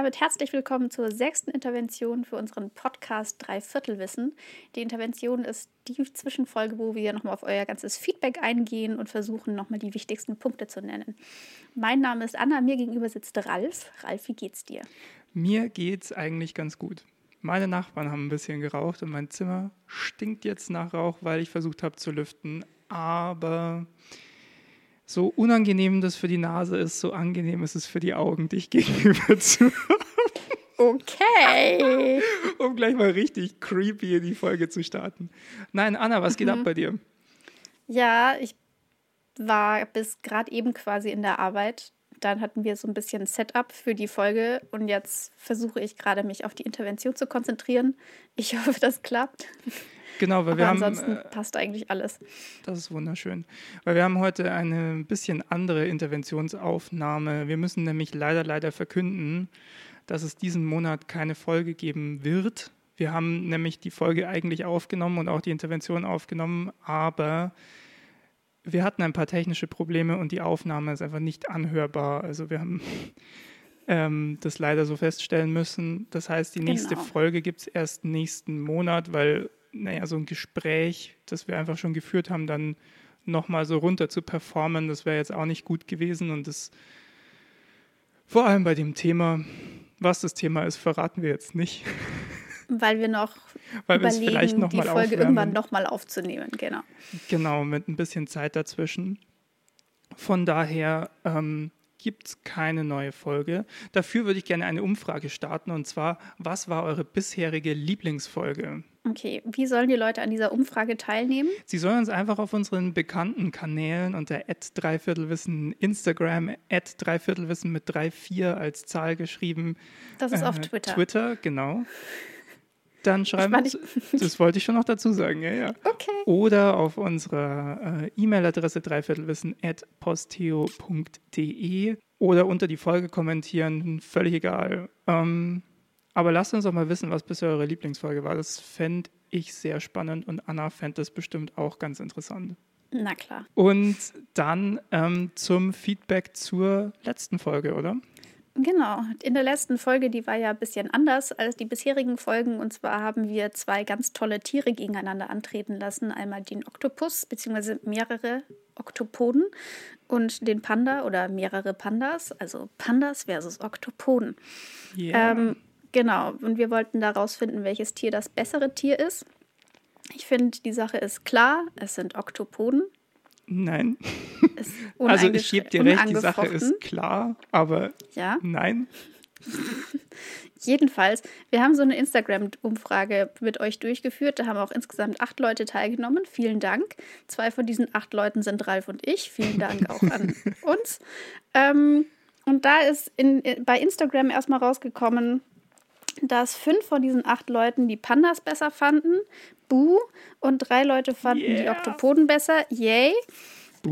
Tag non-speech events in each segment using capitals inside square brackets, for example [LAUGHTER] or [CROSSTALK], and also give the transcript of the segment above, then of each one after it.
Damit herzlich willkommen zur sechsten Intervention für unseren Podcast Dreiviertelwissen. Die Intervention ist die Zwischenfolge, wo wir nochmal auf euer ganzes Feedback eingehen und versuchen, nochmal die wichtigsten Punkte zu nennen. Mein Name ist Anna, mir gegenüber sitzt Ralf. Ralf, wie geht's dir? Mir geht's eigentlich ganz gut. Meine Nachbarn haben ein bisschen geraucht und mein Zimmer stinkt jetzt nach Rauch, weil ich versucht habe zu lüften. Aber so unangenehm das für die Nase ist, so angenehm ist es für die Augen, dich gegenüber [LAUGHS] zu haben. Okay. [LAUGHS] um gleich mal richtig creepy in die Folge zu starten. Nein, Anna, was geht mhm. ab bei dir? Ja, ich war bis gerade eben quasi in der Arbeit. Dann hatten wir so ein bisschen Setup für die Folge und jetzt versuche ich gerade mich auf die Intervention zu konzentrieren. Ich [LAUGHS] hoffe, das klappt. Genau, weil Aber wir ansonsten haben. Ansonsten äh, passt eigentlich alles. Das ist wunderschön. Weil wir haben heute eine bisschen andere Interventionsaufnahme. Wir müssen nämlich leider, leider verkünden, dass es diesen Monat keine Folge geben wird. Wir haben nämlich die Folge eigentlich aufgenommen und auch die Intervention aufgenommen, aber wir hatten ein paar technische Probleme und die Aufnahme ist einfach nicht anhörbar. Also wir haben [LAUGHS] ähm, das leider so feststellen müssen. Das heißt, die nächste genau. Folge gibt es erst nächsten Monat, weil naja, so ein Gespräch, das wir einfach schon geführt haben, dann nochmal so runter zu performen, das wäre jetzt auch nicht gut gewesen. Und das vor allem bei dem Thema, was das Thema ist, verraten wir jetzt nicht. [LAUGHS] Weil wir noch Weil überlegen, vielleicht noch die mal Folge aufwärmen. irgendwann nochmal aufzunehmen, genau. Genau, mit ein bisschen Zeit dazwischen. Von daher ähm, gibt es keine neue Folge. Dafür würde ich gerne eine Umfrage starten und zwar, was war eure bisherige Lieblingsfolge? Okay, wie sollen die Leute an dieser Umfrage teilnehmen? Sie sollen uns einfach auf unseren bekannten Kanälen unter Dreiviertelwissen Instagram, Dreiviertelwissen mit 34 als Zahl geschrieben. Das ist äh, auf Twitter. Twitter, genau. Dann schreiben uns, das wollte ich schon noch dazu sagen, ja, ja. Okay. Oder auf unserer äh, E-Mail-Adresse dreiviertelwissen at posteo.de oder unter die Folge kommentieren, völlig egal. Ähm, aber lasst uns doch mal wissen, was bisher eure Lieblingsfolge war. Das fände ich sehr spannend und Anna fände das bestimmt auch ganz interessant. Na klar. Und dann ähm, zum Feedback zur letzten Folge, oder? Genau. In der letzten Folge, die war ja ein bisschen anders als die bisherigen Folgen. Und zwar haben wir zwei ganz tolle Tiere gegeneinander antreten lassen. Einmal den Oktopus, beziehungsweise mehrere Oktopoden und den Panda oder mehrere Pandas, also Pandas versus Oktopoden. Yeah. Ähm, genau. Und wir wollten daraus finden, welches Tier das bessere Tier ist. Ich finde, die Sache ist klar. Es sind Oktopoden. Nein. Ist [LAUGHS] Also ich gebe dir recht, die Sache ist klar, aber Ja. nein. [LAUGHS] Jedenfalls, wir haben so eine Instagram-Umfrage mit euch durchgeführt. Da haben auch insgesamt acht Leute teilgenommen. Vielen Dank. Zwei von diesen acht Leuten sind Ralf und ich. Vielen Dank auch an [LAUGHS] uns. Ähm, und da ist in, bei Instagram erstmal rausgekommen, dass fünf von diesen acht Leuten die Pandas besser fanden. Buh. Und drei Leute fanden die Yeah. Oktopoden besser. Yay.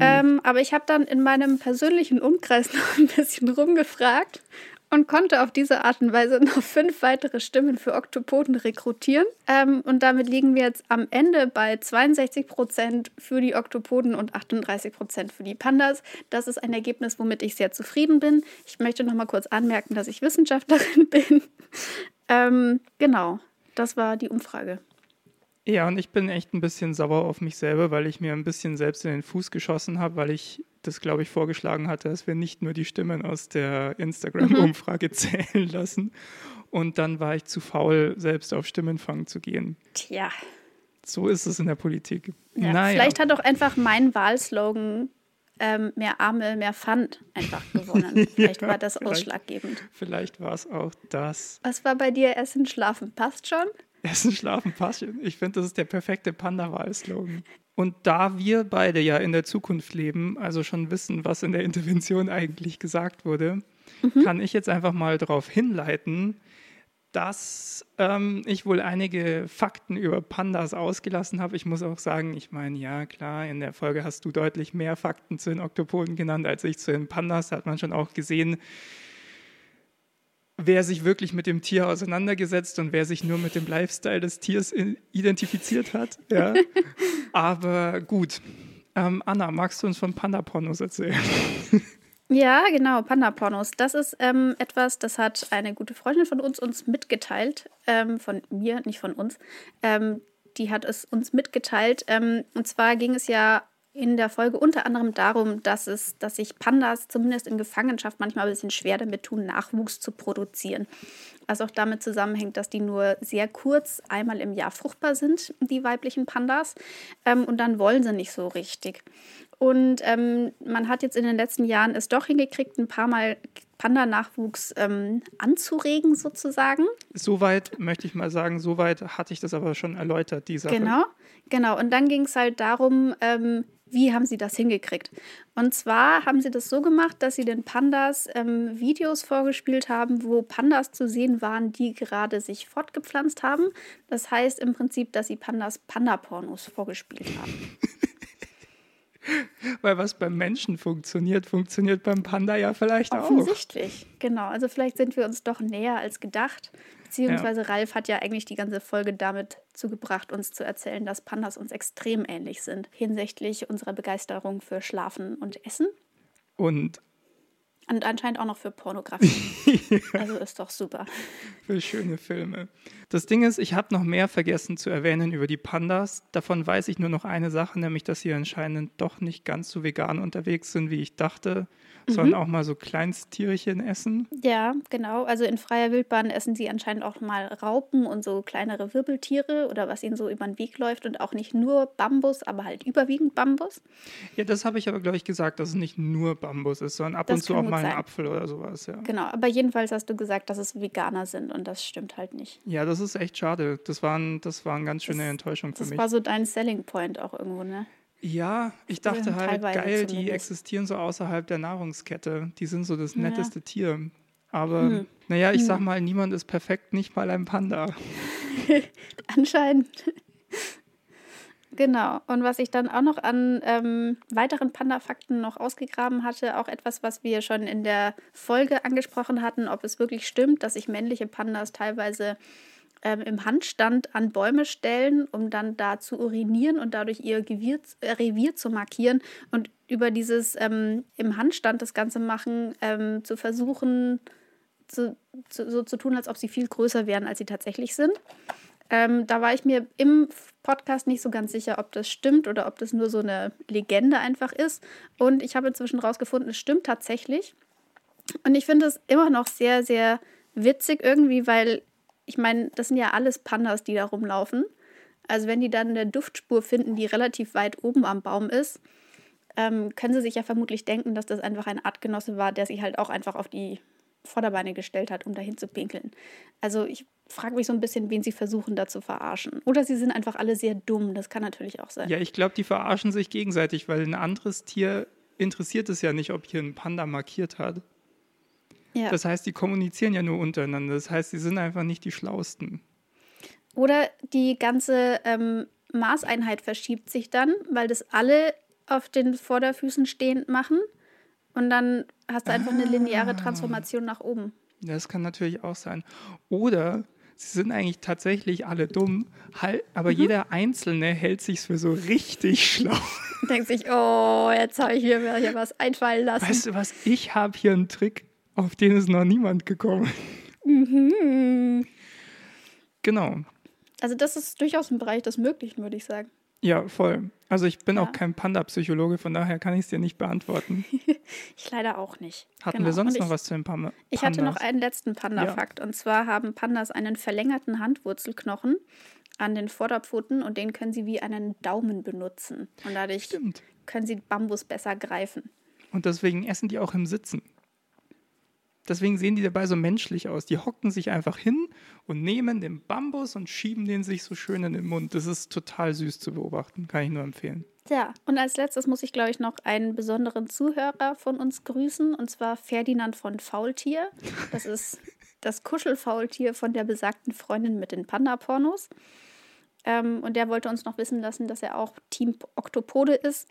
Ähm, aber ich habe dann in meinem persönlichen Umkreis [LAUGHS] noch ein bisschen rumgefragt und konnte auf diese Art und Weise [LAUGHS] noch fünf weitere Stimmen für Oktopoden rekrutieren. Ähm, und damit liegen wir jetzt am Ende bei 62 Prozent für die Oktopoden und 38 Prozent für die Pandas. Das ist ein Ergebnis, womit ich sehr zufrieden bin. Ich möchte noch mal kurz anmerken, dass ich Wissenschaftlerin [LAUGHS] bin. ähm, genau, das war die Umfrage. Ja, und ich bin echt ein bisschen sauer auf mich selber, weil ich mir ein bisschen selbst in den Fuß geschossen habe, weil ich das, glaube ich, vorgeschlagen hatte, dass wir nicht nur die Stimmen aus der Instagram-Umfrage [LAUGHS] zählen lassen. Und dann war ich zu faul, selbst auf Stimmenfang zu gehen. Tja. So ist es in der Politik. Ja, naja. Vielleicht hat auch einfach mein Wahlslogan ähm, mehr Arme, mehr Pfand einfach gewonnen. [LAUGHS] Vielleicht Ja, war das vielleicht. ausschlaggebend. Vielleicht war es auch das. Was war bei dir? Essen, Schlafen, passt schon? Essen, Schlafen, Passion. Ich finde, das ist der perfekte Panda-Wahlslogan. Und da wir beide ja in der Zukunft leben, also schon wissen, was in der Intervention eigentlich gesagt wurde, kann ich jetzt einfach mal darauf hinleiten, dass ähm, ich wohl einige Fakten über Pandas ausgelassen habe. Ich muss auch sagen, ich meine, ja klar, in der Folge hast du deutlich mehr Fakten zu den Oktopoden genannt als ich zu den Pandas. Da hat man schon auch gesehen, wer sich wirklich mit dem Tier auseinandergesetzt und wer sich nur mit dem Lifestyle des Tiers identifiziert hat. Ja. [LAUGHS] Aber gut. Ähm, Anna, magst du uns von Panda-Pornos erzählen? [LAUGHS] Ja, genau, Panda-Pornos. Das ist ähm, etwas, das hat eine gute Freundin von uns uns mitgeteilt. Ähm, von mir, nicht von uns. Ähm, die hat es uns mitgeteilt. Ähm, und zwar ging es ja in der Folge unter anderem darum, dass es, dass sich Pandas zumindest in Gefangenschaft manchmal ein bisschen schwer damit tun, Nachwuchs zu produzieren. Was auch damit zusammenhängt, dass die nur sehr kurz einmal im Jahr fruchtbar sind, die weiblichen Pandas. Ähm, und dann wollen sie nicht so richtig. Und ähm, man hat jetzt in den letzten Jahren es doch hingekriegt, ein paar Mal Panda-Nachwuchs ähm, anzuregen, sozusagen. Soweit möchte ich mal sagen, soweit hatte ich das aber schon erläutert, die Sache. Genau, genau. Und dann ging es halt darum, ähm, wie haben sie das hingekriegt? Und zwar haben sie das so gemacht, dass sie den Pandas ähm, Videos vorgespielt haben, wo Pandas zu sehen waren, die gerade sich fortgepflanzt haben. Das heißt im Prinzip, dass sie Pandas Panda-Pornos vorgespielt haben. [LAUGHS] [LAUGHS] Weil was beim Menschen funktioniert, funktioniert beim Panda ja vielleicht auch. Offensichtlich, genau. Also vielleicht sind wir uns doch näher als gedacht. Beziehungsweise ja. Ralf hat ja eigentlich die ganze Folge damit zugebracht, uns zu erzählen, dass Pandas uns extrem ähnlich sind hinsichtlich unserer Begeisterung für Schlafen und Essen. Und und anscheinend auch noch für Pornografie. ja. [LAUGHS] Also ist doch super. Für schöne Filme. Das Ding ist, ich habe noch mehr vergessen zu erwähnen über die Pandas. Davon weiß ich nur noch eine Sache, nämlich, dass sie anscheinend doch nicht ganz so vegan unterwegs sind, wie ich dachte sondern mhm. auch mal so Kleinsttierchen essen. Ja, genau. Also in freier Wildbahn essen sie anscheinend auch mal Raupen und so kleinere Wirbeltiere oder was ihnen so über den Weg läuft und auch nicht nur Bambus, aber halt überwiegend Bambus. Ja, das habe ich aber, glaube ich, gesagt, dass es nicht nur Bambus ist, sondern ab das und zu auch mal ein Apfel oder sowas. Ja. Genau, aber jedenfalls hast du gesagt, dass es Veganer sind und das stimmt halt nicht. Ja, das ist echt schade. Das war, ein, das war eine ganz schöne das, Enttäuschung für das mich. Das war so dein Selling Point auch irgendwo, ne? Ja, ich dachte halt, geil, die existieren so außerhalb der Nahrungskette. Die sind so das ja. netteste Tier. Aber hm. naja, ich hm. sag mal, niemand ist perfekt, nicht mal ein Panda. [LAUGHS] Anscheinend. [LAUGHS] Genau. Und was ich dann auch noch an ähm, weiteren Panda-Fakten noch ausgegraben hatte, auch etwas, was wir schon in der Folge angesprochen hatten, ob es wirklich stimmt, dass sich männliche Pandas teilweise ähm, im Handstand an Bäume stellen, um dann da zu urinieren und dadurch ihr Gewir äh, Revier zu markieren und über dieses ähm, im Handstand das Ganze machen, ähm, zu versuchen, zu, zu, so zu tun, als ob sie viel größer wären, als sie tatsächlich sind. Ähm, da war ich mir im Podcast nicht so ganz sicher, ob das stimmt oder ob das nur so eine Legende einfach ist. Und ich habe inzwischen herausgefunden, es stimmt tatsächlich. Und ich finde es immer noch sehr, sehr witzig irgendwie, weil ich meine, das sind ja alles Pandas, die da rumlaufen. Also wenn die dann eine Duftspur finden, die relativ weit oben am Baum ist, ähm, können sie sich ja vermutlich denken, dass das einfach ein Artgenosse war, der sich halt auch einfach auf die Vorderbeine gestellt hat, um dahin zu pinkeln. Also ich frage mich so ein bisschen, wen sie versuchen da zu verarschen. Oder sie sind einfach alle sehr dumm, das kann natürlich auch sein. Ja, ich glaube, die verarschen sich gegenseitig, weil ein anderes Tier interessiert es ja nicht, ob hier ein Panda markiert hat. Ja. Das heißt, die kommunizieren ja nur untereinander. Das heißt, sie sind einfach nicht die Schlausten. Oder die ganze ähm, Maßeinheit verschiebt sich dann, weil das alle auf den Vorderfüßen stehend machen. Und dann hast du einfach ah. eine lineare. Transformation nach oben. Das kann natürlich auch sein. Oder sie sind eigentlich tatsächlich alle dumm, aber mhm. jeder Einzelne hält sich für so richtig [LAUGHS] schlau. Denkt sich, oh, jetzt habe ich mir hier was einfallen lassen. Weißt du was, ich habe hier einen Trick. Auf den ist noch niemand gekommen. Mhm. Genau. Also das ist durchaus ein Bereich des Möglichen, würde ich sagen. Ja, voll. Also ich bin ja. auch kein Panda-Psychologe, von daher kann ich es dir nicht beantworten. [LAUGHS] ich leider auch nicht. Hatten genau. wir sonst ich, noch was zu den Panda? Ich hatte noch einen letzten Panda-Fakt. Ja. Und zwar haben Pandas einen verlängerten Handwurzelknochen an den Vorderpfoten und den können sie wie einen Daumen benutzen. Und dadurch Stimmt. können sie Bambus besser greifen. Und deswegen essen die auch im Sitzen. Deswegen sehen die dabei so menschlich aus. Die hocken sich einfach hin und nehmen den Bambus und schieben den sich so schön in den Mund. Das ist total süß zu beobachten, kann ich nur empfehlen. Ja, und als letztes muss ich, glaube ich, noch einen besonderen Zuhörer von uns grüßen, und zwar Ferdinand von Faultier. Das ist [LAUGHS] das Kuschelfaultier von der besagten Freundin mit den Panda-Pornos. Ähm, und der wollte uns noch wissen lassen, dass er auch Team Oktopode ist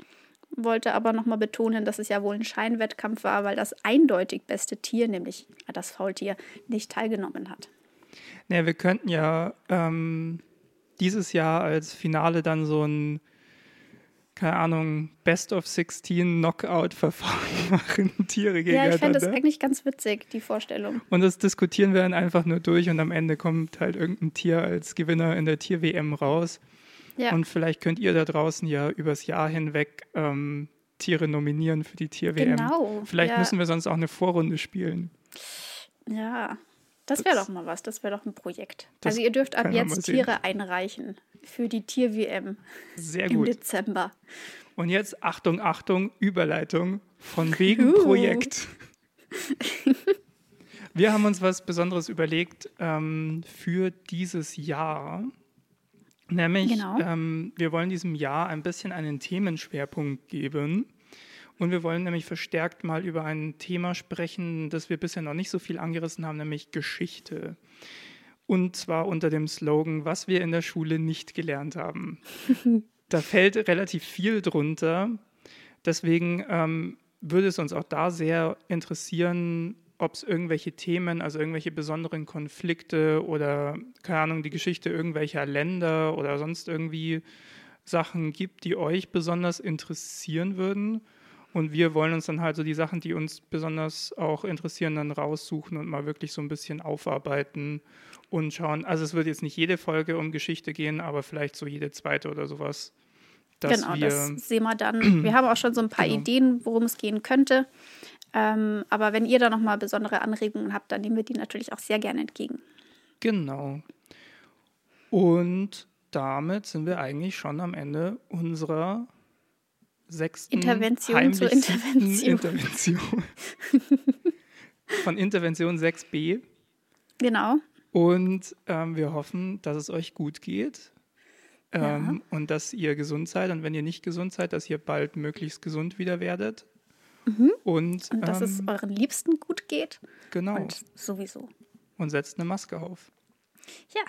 wollte aber nochmal betonen, dass es ja wohl ein Scheinwettkampf war, weil das eindeutig beste Tier, nämlich das Faultier, nicht teilgenommen hat. Naja, wir könnten ja ähm, dieses Jahr als Finale dann so ein keine Ahnung, Best of 16 Knockout-Verfahren [LAUGHS] machen, Tiere gegeneinander. Ja, ich fände das eigentlich ganz witzig, die Vorstellung. Und das diskutieren wir dann einfach nur durch und am Ende kommt halt irgendein Tier als Gewinner in der Tier-WM raus. Ja. Und vielleicht könnt ihr da draußen ja übers Jahr hinweg ähm, Tiere nominieren für die Tier-WM. Genau. Vielleicht ja. müssen wir sonst auch eine Vorrunde spielen. Ja, das wäre doch mal was. Das wäre doch ein Projekt. Also ihr dürft ab jetzt Tiere einreichen für die Tier-WM Sehr im gut. Dezember. Und jetzt Achtung, Achtung, Überleitung von [LAUGHS] wegen Projekt. [LAUGHS] Wir haben uns was Besonderes überlegt ähm, für dieses Jahr. Nämlich, genau. ähm, wir wollen diesem Jahr ein bisschen einen Themenschwerpunkt geben. Und wir wollen nämlich verstärkt mal über ein Thema sprechen, das wir bisher noch nicht so viel angerissen haben, nämlich Geschichte. Und zwar unter dem Slogan, was wir in der Schule nicht gelernt haben. [LAUGHS] da fällt relativ viel drunter. Deswegen ähm, würde es uns auch da sehr interessieren, ob es irgendwelche Themen, also irgendwelche besonderen Konflikte oder, keine Ahnung, die Geschichte irgendwelcher Länder oder sonst irgendwie Sachen gibt, die euch besonders interessieren würden. Und wir wollen uns dann halt so die Sachen, die uns besonders auch interessieren, dann raussuchen und mal wirklich so ein bisschen aufarbeiten und schauen. Also es wird jetzt nicht jede Folge um Geschichte gehen, aber vielleicht so jede zweite oder sowas. genau, das sehen wir dann. [CLEARS THROAT] Wir haben auch schon so ein paar genau. Ideen, worum es gehen könnte. Ähm, aber wenn ihr da nochmal besondere Anregungen habt, dann nehmen wir die natürlich auch sehr gerne entgegen. Genau. Und damit sind wir eigentlich schon am Ende unserer sechsten Intervention zur Intervention. Intervention. [LAUGHS] Von Intervention 6b. Genau. Und ähm, wir hoffen, dass es euch gut geht ähm, ja. und dass ihr gesund seid. Und wenn ihr nicht gesund seid, dass ihr bald möglichst gesund wieder werdet. Mhm. Und, und dass ähm, es euren Liebsten gut geht. Genau. Und sowieso. Und setzt eine Maske auf. Ja.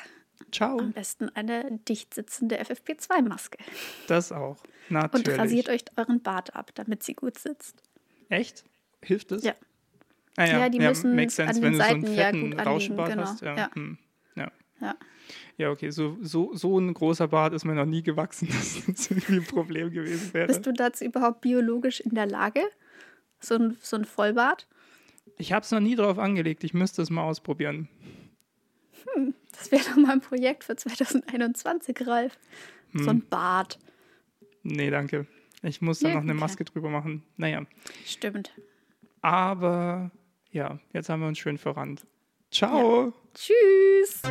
Ciao. Am besten eine dicht sitzende FFP2-Maske. Das auch. Natürlich. Und rasiert euch euren Bart ab, damit sie gut sitzt. Echt? Hilft es? Ja. Ah, ja. ja, die ja, müssen makes sense, an den wenn Seiten du so einen fetten ja Rauschenbart genau. hast. Ja. Ja. Hm. ja. ja. Ja, okay, so, so, so ein großer Bart ist mir noch nie gewachsen, [LAUGHS] dass das irgendwie ein Problem gewesen wäre. Bist du dazu überhaupt biologisch in der Lage? So ein, so ein Vollbart? Ich habe es noch nie drauf angelegt. Ich müsste es mal ausprobieren. Hm, das wäre doch mal ein Projekt für 2021, Ralf. Hm. So ein Bart. Nee, danke. Ich muss da ja, noch eine Maske drüber machen. Naja. Stimmt. Aber ja, jetzt haben wir uns schön verrannt. Ciao. Ja. Tschüss.